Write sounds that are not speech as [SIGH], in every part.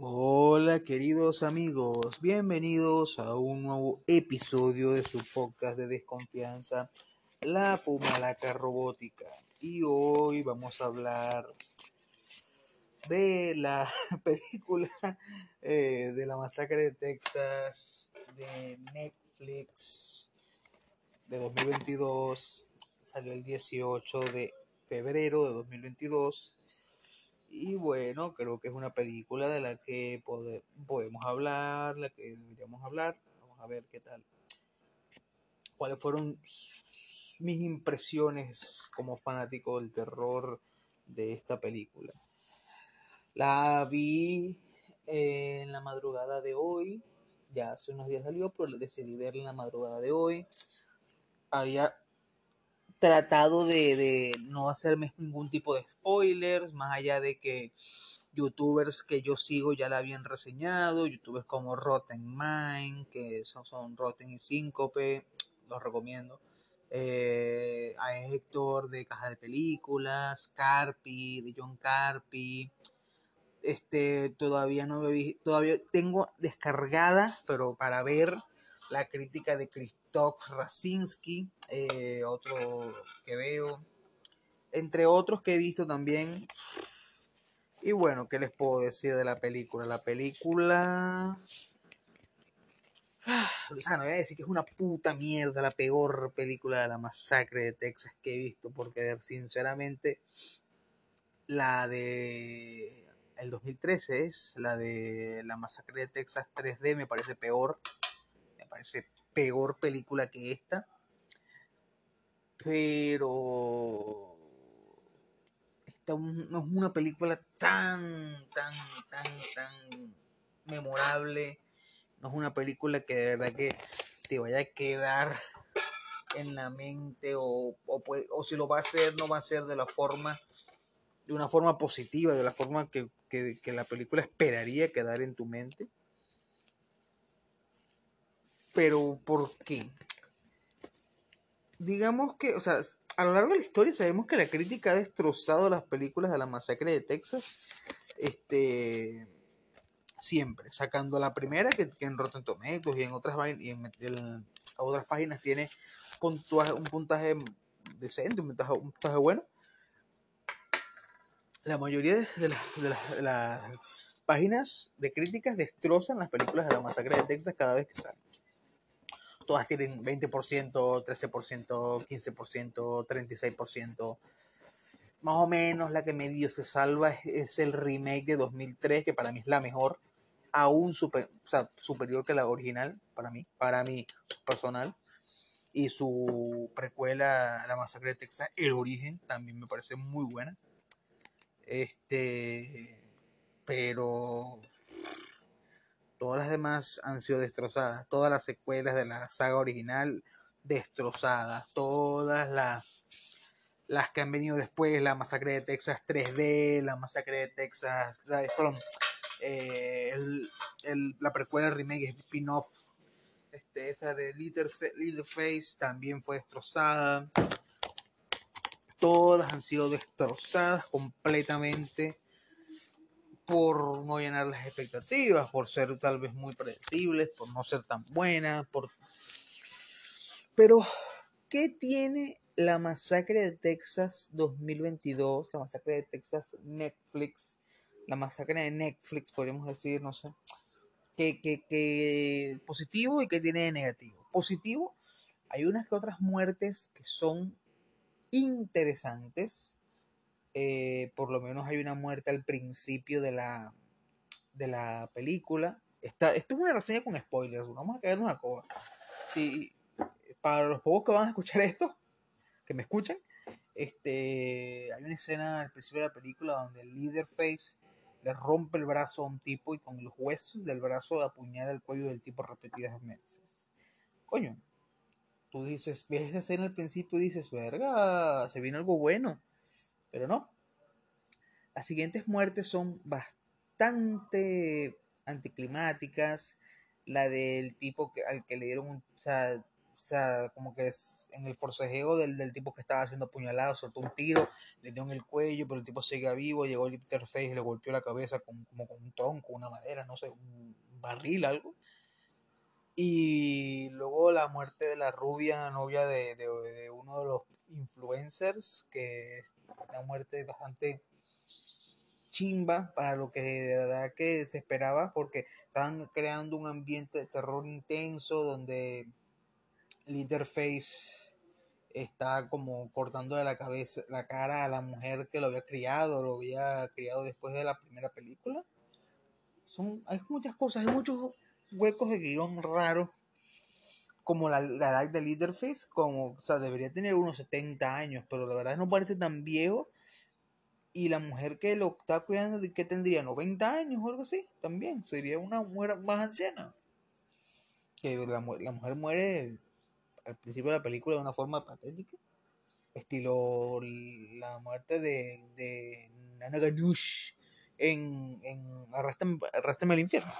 Hola queridos amigos, bienvenidos a un nuevo episodio de su podcast de desconfianza, La Pumalaca Robótica. Y hoy vamos a hablar de la [LAUGHS] película eh, de la masacre de Texas de Netflix de 2022. Salió el 18 de febrero de 2022 y bueno, creo que es una película de la que podemos hablar, la que deberíamos hablar. Vamos a ver qué tal. ¿Cuáles fueron mis impresiones como fanático del terror de esta película? La vi en la madrugada de hoy. Ya hace unos días salió, pero decidí verla en la madrugada de hoy. Había tratado de, no hacerme ningún tipo de spoilers, más allá de que youtubers que yo sigo ya la habían reseñado, youtubers como Rotten Mind, que son, son Rotten y Síncope, los recomiendo. Eh, a Héctor de Caja de Películas, Carpi, de John Carpi. Este, todavía no me vi, todavía tengo descargada, pero para ver la crítica de Krzysztof Rasinski, eh, otro que veo, entre otros que he visto también. Y bueno, ¿qué les puedo decir de la película? La película... O sea, no voy a decir que es una puta mierda, la peor película de la masacre de Texas que he visto, porque sinceramente la de el 2013 es la de la masacre de Texas 3D me parece peor parece peor película que esta. Pero esta no es una película tan, tan, tan, tan memorable. No es una película que de verdad que te vaya a quedar en la mente o, o, si lo va a hacer, no va a ser de la forma, de una forma positiva, de la forma que, que la película esperaría quedar en tu mente. Pero, ¿por qué? Digamos que, o sea, a lo largo de la historia sabemos que la crítica ha destrozado las películas de la masacre de Texas. Este. Siempre, sacando la primera que, en Rotten Tomatoes y en otras, y en, otras páginas tiene puntuaje, un puntaje decente, un puntaje, bueno. La mayoría de las páginas de críticas destrozan las películas de la masacre de Texas cada vez que salen todas tienen 20%, 13%, 15%, 36%. Más o menos la que medio se salva es, el remake de 2003, que para mí es la mejor, aún super, superior que la original, para mí, para mí personal. Y su precuela, La Masacre de Texas, El Origen, también me parece muy buena. Este, pero Todas las demás han sido destrozadas. Todas las secuelas de la saga original destrozadas. Todas las, las que han venido después, la masacre de Texas 3D, la masacre de Texas, eh, la precuela remake spin-off, este, esa de Little, Little también fue destrozada. Todas han sido destrozadas completamente por no llenar las expectativas, por ser tal vez muy predecibles, por no ser tan buenas, por... Pero, ¿qué tiene la masacre de Texas 2022, la masacre de Texas Netflix, la masacre de Netflix, podríamos decir, no sé, ¿qué, qué positivo y qué tiene de negativo? Positivo, hay unas que otras muertes que son interesantes, eh, por lo menos hay una muerte al principio de la, de la película. esto es una reseña con spoilers, vamos a caer una cosa. Si, para los pocos que van a escuchar esto, que me escuchan, este, hay una escena al principio de la película donde el líder Face le rompe el brazo a un tipo y con los huesos del brazo apuñala el cuello del tipo repetidas veces. Coño, tú dices, ves esa escena al principio y dices, verga, se viene algo bueno. Pero no. Las siguientes muertes son bastante anticlimáticas. La del tipo al que le dieron, o sea, sea, como que es en el forcejeo del, del tipo que estaba haciendo apuñalado, soltó un tiro, le dio en el cuello, pero el tipo seguía vivo, llegó el interface y le golpeó la cabeza con, como con un tronco, una madera, no sé, un barril, algo. Y luego la muerte de la rubia novia de, de, de uno de los influencers, que es una muerte bastante chimba para lo que de verdad que se esperaba porque estaban creando un ambiente de terror intenso donde Litterface está como cortando de la cabeza la cara a la mujer que lo había criado, lo había criado después de la primera película. Son, hay muchas cosas, hay muchos huecos de guion raros. Como la, la edad de Leaderface, como, o sea, debería tener unos 70 años, pero la verdad no parece tan viejo y la mujer que lo está cuidando, ¿qué tendría? ¿90 años o algo así? También sería una mujer más anciana. Que la, la mujer muere al principio de la película de una forma patética. Estilo la muerte de, de Nana Ganush en, en Arrástame, Arrástame al infierno.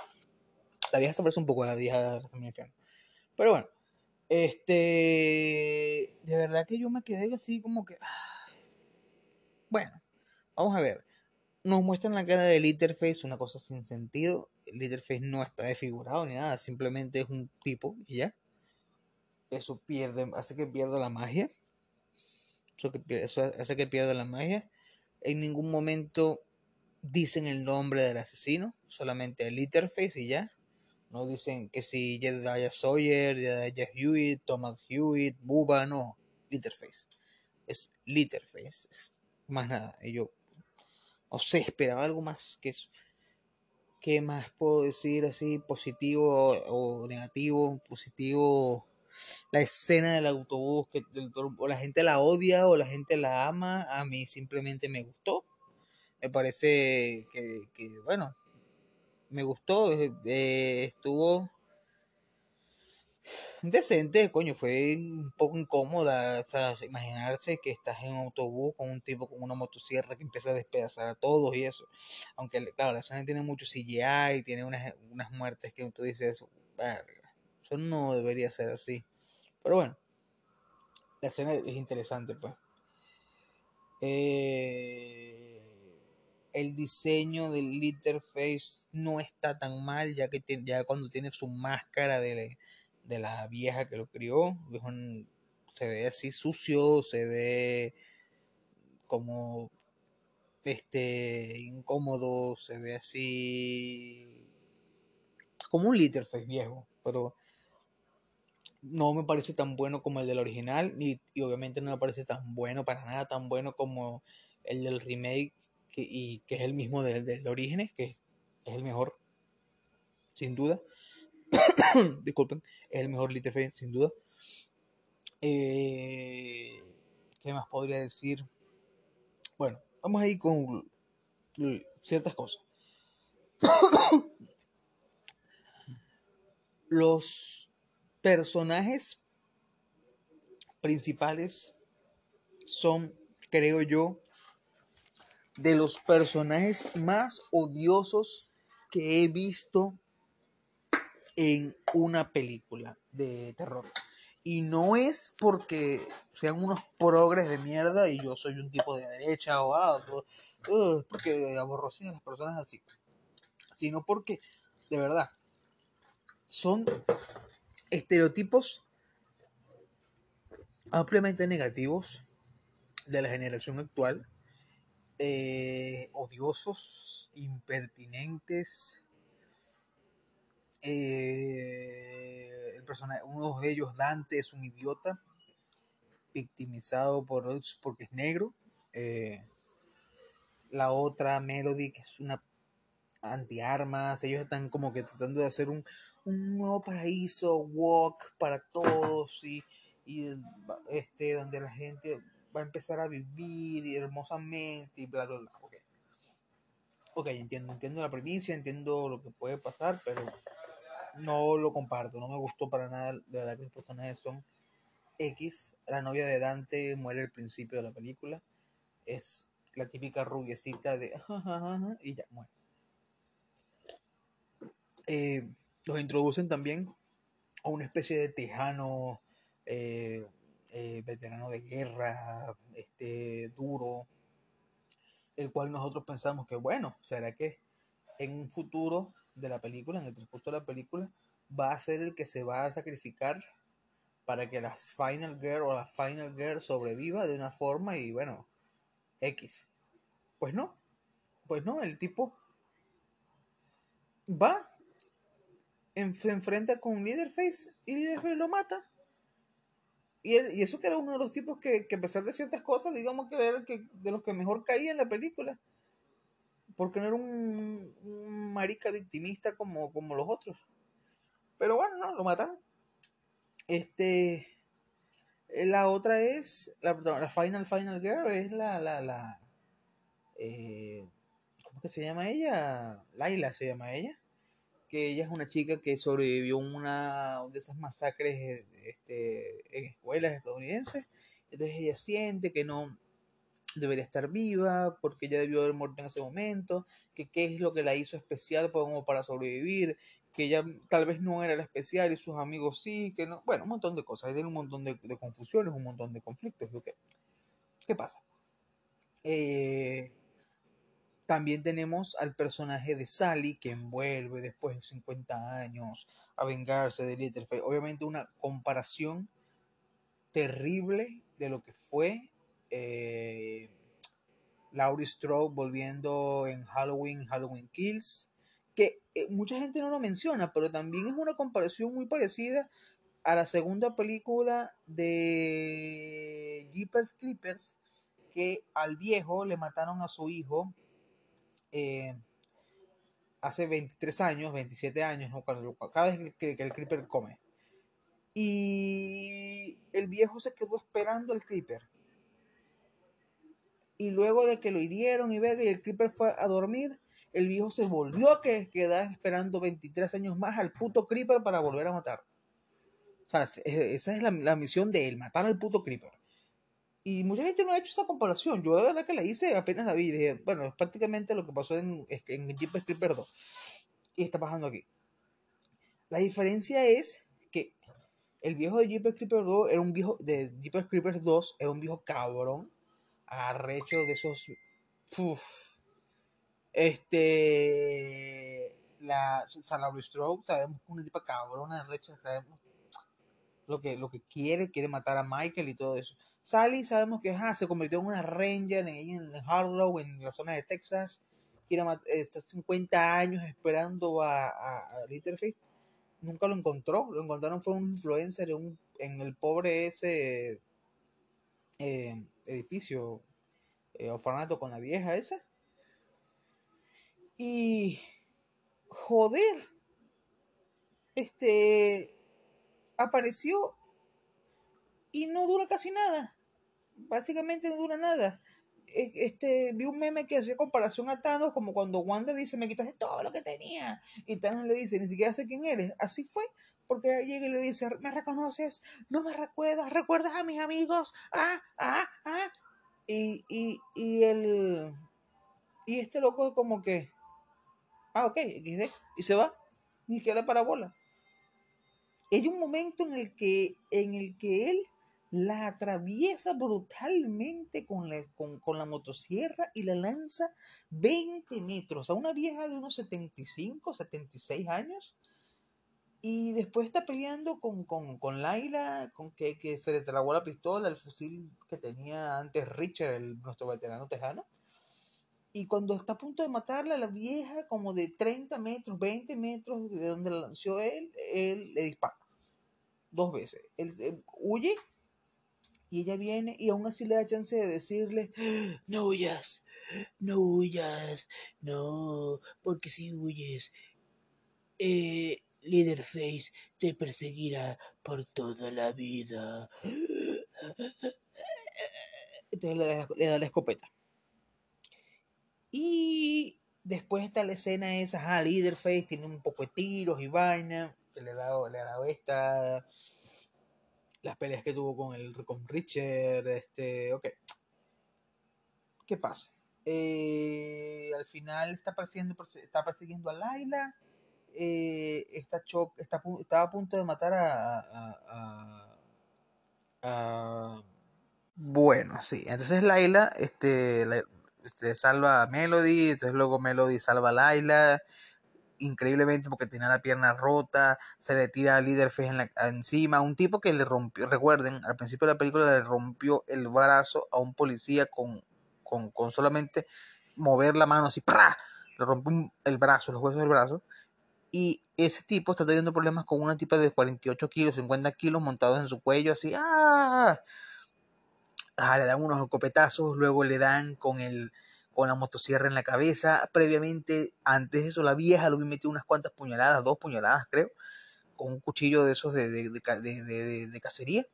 La vieja se parece un poco a la vieja de Arrástame al infierno. Pero bueno, este. De verdad que yo me quedé así como que. Bueno, Vamos a ver. Nos muestran la cara de Litterface, una cosa sin sentido. Litterface no está desfigurado ni nada, simplemente es un tipo y ya. Eso pierde, hace que pierda la magia. Eso, hace que pierda la magia. En ningún momento dicen el nombre del asesino, solamente Litterface y ya. No dicen que si Jedediah Sawyer, Jedediah Hewitt, Thomas Hewitt, Bubba, no. Litterface. Es Litterface. Es más nada. Y yo, o sea, esperaba algo más que eso. ¿Qué más puedo decir así? Positivo o, negativo. Positivo, la escena del autobús, que o la gente la odia o la gente la ama. A mí simplemente me gustó. Me parece que, que bueno, me gustó. Eh, estuvo decente, coño, fue un poco incómoda, o sea, imaginarse que estás en un autobús con un tipo con una motosierra que empieza a despedazar a todos y eso. Aunque, claro, la escena tiene mucho CGI y tiene unas, unas muertes que tú dices, verga, eso no debería ser así. Pero bueno, la escena es interesante, pues. Eh, el diseño del Litterface no está tan mal, ya que ya cuando tiene su máscara de de la vieja que lo crió. se ve así sucio, se ve como este incómodo, se ve así como un Litterface viejo, pero no me parece tan bueno como el del original y, obviamente no me parece tan bueno, para nada tan bueno como el del remake que, y que es el mismo del, del de Orígenes, que es el mejor, sin duda. [COUGHS] Disculpen, es el mejor Little sin duda. Eh, ¿Qué más podría decir? Bueno, vamos a ir con ciertas cosas. [COUGHS] Los personajes principales son, creo yo, de los personajes más odiosos que he visto en una película de terror. Y no es porque sean unos progres de mierda y yo soy un tipo de derecha o algo, uh, porque aborrocen a las personas así, sino porque, de verdad, son estereotipos ampliamente negativos de la generación actual, eh, odiosos, impertinentes, eh, el personaje, uno de ellos, Dante, es un idiota, victimizado por porque es negro. Eh, la otra, Melody, que es una antiarmas. Ellos están como que tratando de hacer un, un nuevo paraíso, walk para todos y, y este, donde la gente va a empezar a vivir hermosamente y bla, bla, bla. Ok, entiendo, entiendo la premisa, entiendo lo que puede pasar, pero no lo comparto, no me gustó para nada, de verdad que los personajes son X, la novia de Dante muere al principio de la película, es la típica rubiecita de y ya muere. Eh, los introducen también a una especie de tejano eh, eh, veterano de guerra, este, duro, el cual nosotros pensamos que, bueno, ¿será que en un futuro de la película, en el transcurso de la película, va a ser el que se va a sacrificar para que la Final Girl o la Final Girl sobreviva de una forma y bueno, X. Pues no, pues no, el tipo va, se enfrenta con Leaderface y Leaderface lo mata. Y, y, eso que era uno de los tipos que, que, a pesar de ciertas cosas, digamos que era el que, de los que mejor caía en la película. Porque no era un, marica victimista como, como los otros. Pero bueno, no, lo mataron. Este. La otra es. La, la Final Final Girl es la. la, la eh, ¿Cómo que se llama ella? Laila se llama ella. Que ella es una chica que sobrevivió una de esas masacres este, en escuelas estadounidenses. Entonces ella siente que no debería estar viva porque ella debió haber muerto en ese momento, que qué es lo que la hizo especial como para sobrevivir, que ella tal vez no era la especial y sus amigos sí, que no, bueno, un montón de cosas, hay un montón de, confusiones, un montón de conflictos. ¿qué, ¿Qué pasa? Eh, también tenemos al personaje de Sally que envuelve después de 50 años a vengarse de Littlefield. Obviamente una comparación terrible de lo que fue eh, Laurie Strode volviendo en Halloween, Halloween Kills que eh, mucha gente no lo menciona, pero también es una comparación muy parecida a la segunda película de Jeepers Creepers, que al viejo le mataron a su hijo eh, hace 23 años, 27 años, Cuando, cada vez que, que el Creeper come. Y el viejo se quedó esperando al Creeper. Y luego de que lo hirieron y, y el Creeper fue a dormir, el viejo se volvió a quedar esperando 23 años más al puto Creeper para volver a matar. O sea, esa es la, misión de él, matar al puto Creeper. Y mucha gente no ha hecho esa comparación. Yo la verdad que la hice apenas la vi. Dije, bueno, es prácticamente lo que pasó en, en Jeepers Creeper 2. Y está pasando aquí. La diferencia es que el viejo de Jeepers Creeper 2 era un viejo de Jeepers Creepers 2 era un viejo cabrón, arrecho de esos este. La Salary Stroke, sabemos que una tipa cabrona, recha, sabemos lo que, lo que quiere, quiere matar a Michael y todo eso. Sally, sabemos que se convirtió en una ranger en, en Harlow, en la zona de Texas. Quiere está 50 años esperando a, a, Nunca lo encontró. Lo encontraron fue un influencer en, en el pobre ese eh, edificio eh, orfanato con la vieja esa. Y joder, este apareció y no dura casi nada. Básicamente no dura nada. E, este, vi un meme que hacía comparación a Thanos, como cuando Wanda dice, me quitaste todo lo que tenía. Y Thanos le dice, ni siquiera sé quién eres. Así fue, porque llega y le dice, ¿me reconoces? ¿No me recuerdas? ¿Recuerdas a mis amigos? Ah, ah, ah. Y, y, y el... Y este loco como que ah, ok, XD, y se va, y queda para bola. Hay un momento en el que, en el que él la atraviesa brutalmente con la, con, la motosierra y la lanza 20 metros a una vieja de unos 75, 76 años. Y después está peleando con, con, con Laila, con que, que, se le trabó la pistola, el fusil que tenía antes Richard, nuestro veterano tejano. Y cuando está a punto de matarla, la vieja, como de 30 metros, 20 metros de donde la lanzó él, él le dispara. Dos veces. Él, huye y ella viene y aún así le da chance de decirle, no huyas, no huyas, no, porque si huyes, eh, Leaderface te perseguirá por toda la vida. Entonces le da la escopeta. Y después está la escena esa, ah, Leaderface tiene un poco de tiros y vaina, que le ha dado, le ha dado esta, las peleas que tuvo con el con Richard, este, ok. ¿Qué pasa? Eh, al final está persiguiendo, está persiguiendo a Laila, eh, está, está, a punto de matar a, bueno, sí. Entonces Laila este, este, salva a Melody, entonces luego Melody salva a Laila increíblemente porque tenía la pierna rota, se le tira a Leatherface en encima, un tipo que le rompió, recuerden, al principio de la película le rompió el brazo a un policía con, con, con solamente mover la mano así, ¡pra! le rompió el brazo, los huesos del brazo, y ese tipo está teniendo problemas con una tipa de 48 kilos, 50 kilos montados en su cuello, así, ¡ah! ah le dan unos escopetazos, luego le dan con el con la motosierra en la cabeza. Previamente, antes de eso, la vieja lo había metido unas cuantas puñaladas, dos puñaladas creo, con un cuchillo de esos de, de, de, de cacería.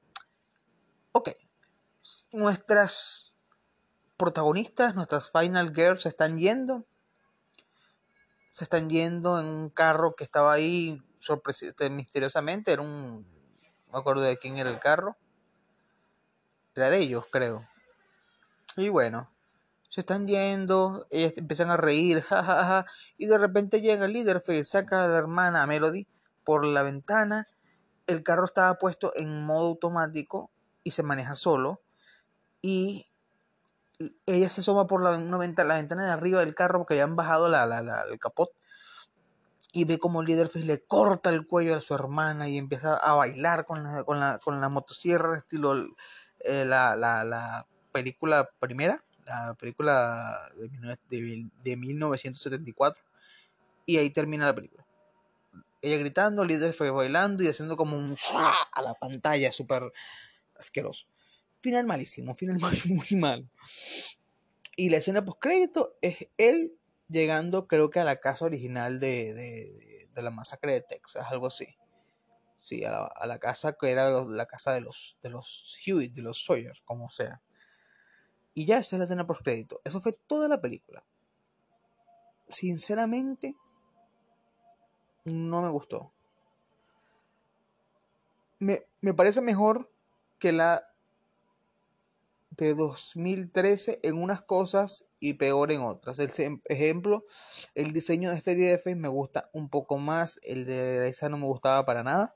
Ok, nuestras protagonistas, nuestras final girls están yendo. Se están yendo en un carro que estaba ahí este, misteriosamente. Era un. No me acuerdo de quién era el carro. Era de ellos, creo. Y bueno, se están yendo, ellas empiezan a reír, [LAUGHS] jajaja, y de repente llega el líder, saca a la hermana Melody por la ventana, el carro estaba puesto en modo automático y se maneja solo, y ella se asoma por la, ventana, la ventana de arriba del carro porque ya han bajado la, la, el capot y ve como líder le corta el cuello a su hermana y empieza a bailar con la, con la, con la motosierra estilo eh, la, la, la película primera la película de, de, 1974. Y ahí termina la película. Ella gritando, fue bailando y haciendo como un a la pantalla, súper asqueroso. Final malísimo, final [LAUGHS] muy mal. Y la escena post crédito es él llegando, creo que a la casa original de, de, la masacre de Texas, algo así. Sí, a la, casa que era la casa de los, de los Hewitt, de los Sawyer, como sea. Y ya esa es la escena post crédito. Eso fue toda la película. Sinceramente, no me gustó. Me, me parece mejor que la de 2013 en unas cosas y peor en otras. El ejemplo, el diseño de este DF me gusta un poco más. El de esa no me gustaba para nada.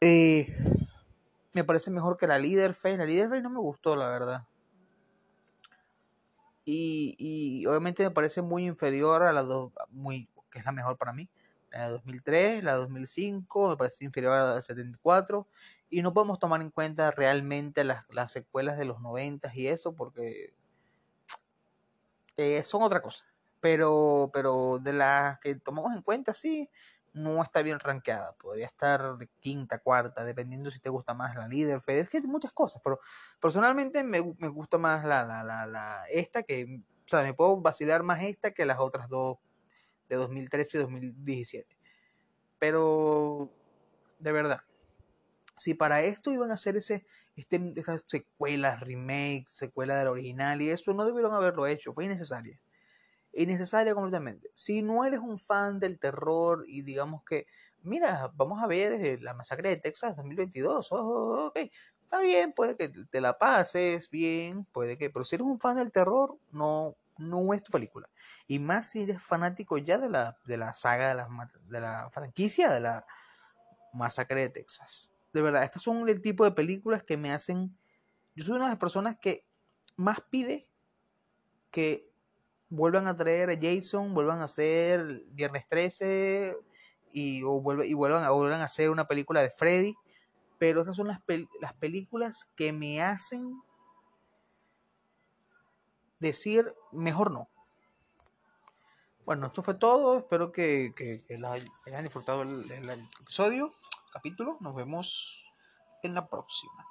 Eh, me parece mejor que la Leader Face. La Leader Face no me gustó, la verdad. Y, y obviamente me parece muy inferior a la dos, muy, que es la mejor para mí. La de 2003, la de 2005, me parece inferior a la de 74. Y no podemos tomar en cuenta realmente las, las secuelas de los 90 y eso, porque eh, son otra cosa. Pero, pero de las que tomamos en cuenta, sí, no está bien rankeada. Podría estar de quinta, cuarta, dependiendo si te gusta más la líder, hay muchas cosas, pero personalmente me, me gusta más la, la, la, la, esta que, o sea, me puedo vacilar más esta que las otras dos de 2013 y 2017. Pero, de verdad, si para esto iban a hacer ese, este, esas secuelas, remakes, secuela del original y eso, no debieron haberlo hecho, fue innecesario innecesaria completamente. Si no eres un fan del terror y digamos que, mira, vamos a ver eh, la masacre de Texas 2022, oh, ok, está bien, puede que te la pases bien, puede que, pero si eres un fan del terror, no, no es tu película. Y más si eres fanático ya de la, de la saga, de la, de la franquicia de la masacre de Texas. De verdad, estas son el tipo de películas que me hacen... Yo soy una de las personas que más pide que vuelvan a traer a Jason, vuelvan a hacer Viernes 13 y, o y vuelvan, a, vuelvan a hacer una película de Freddy. Pero esas son las, las películas que me hacen decir mejor no. Bueno, esto fue todo. Espero que, hayan disfrutado el episodio, capítulo. Nos vemos en la próxima.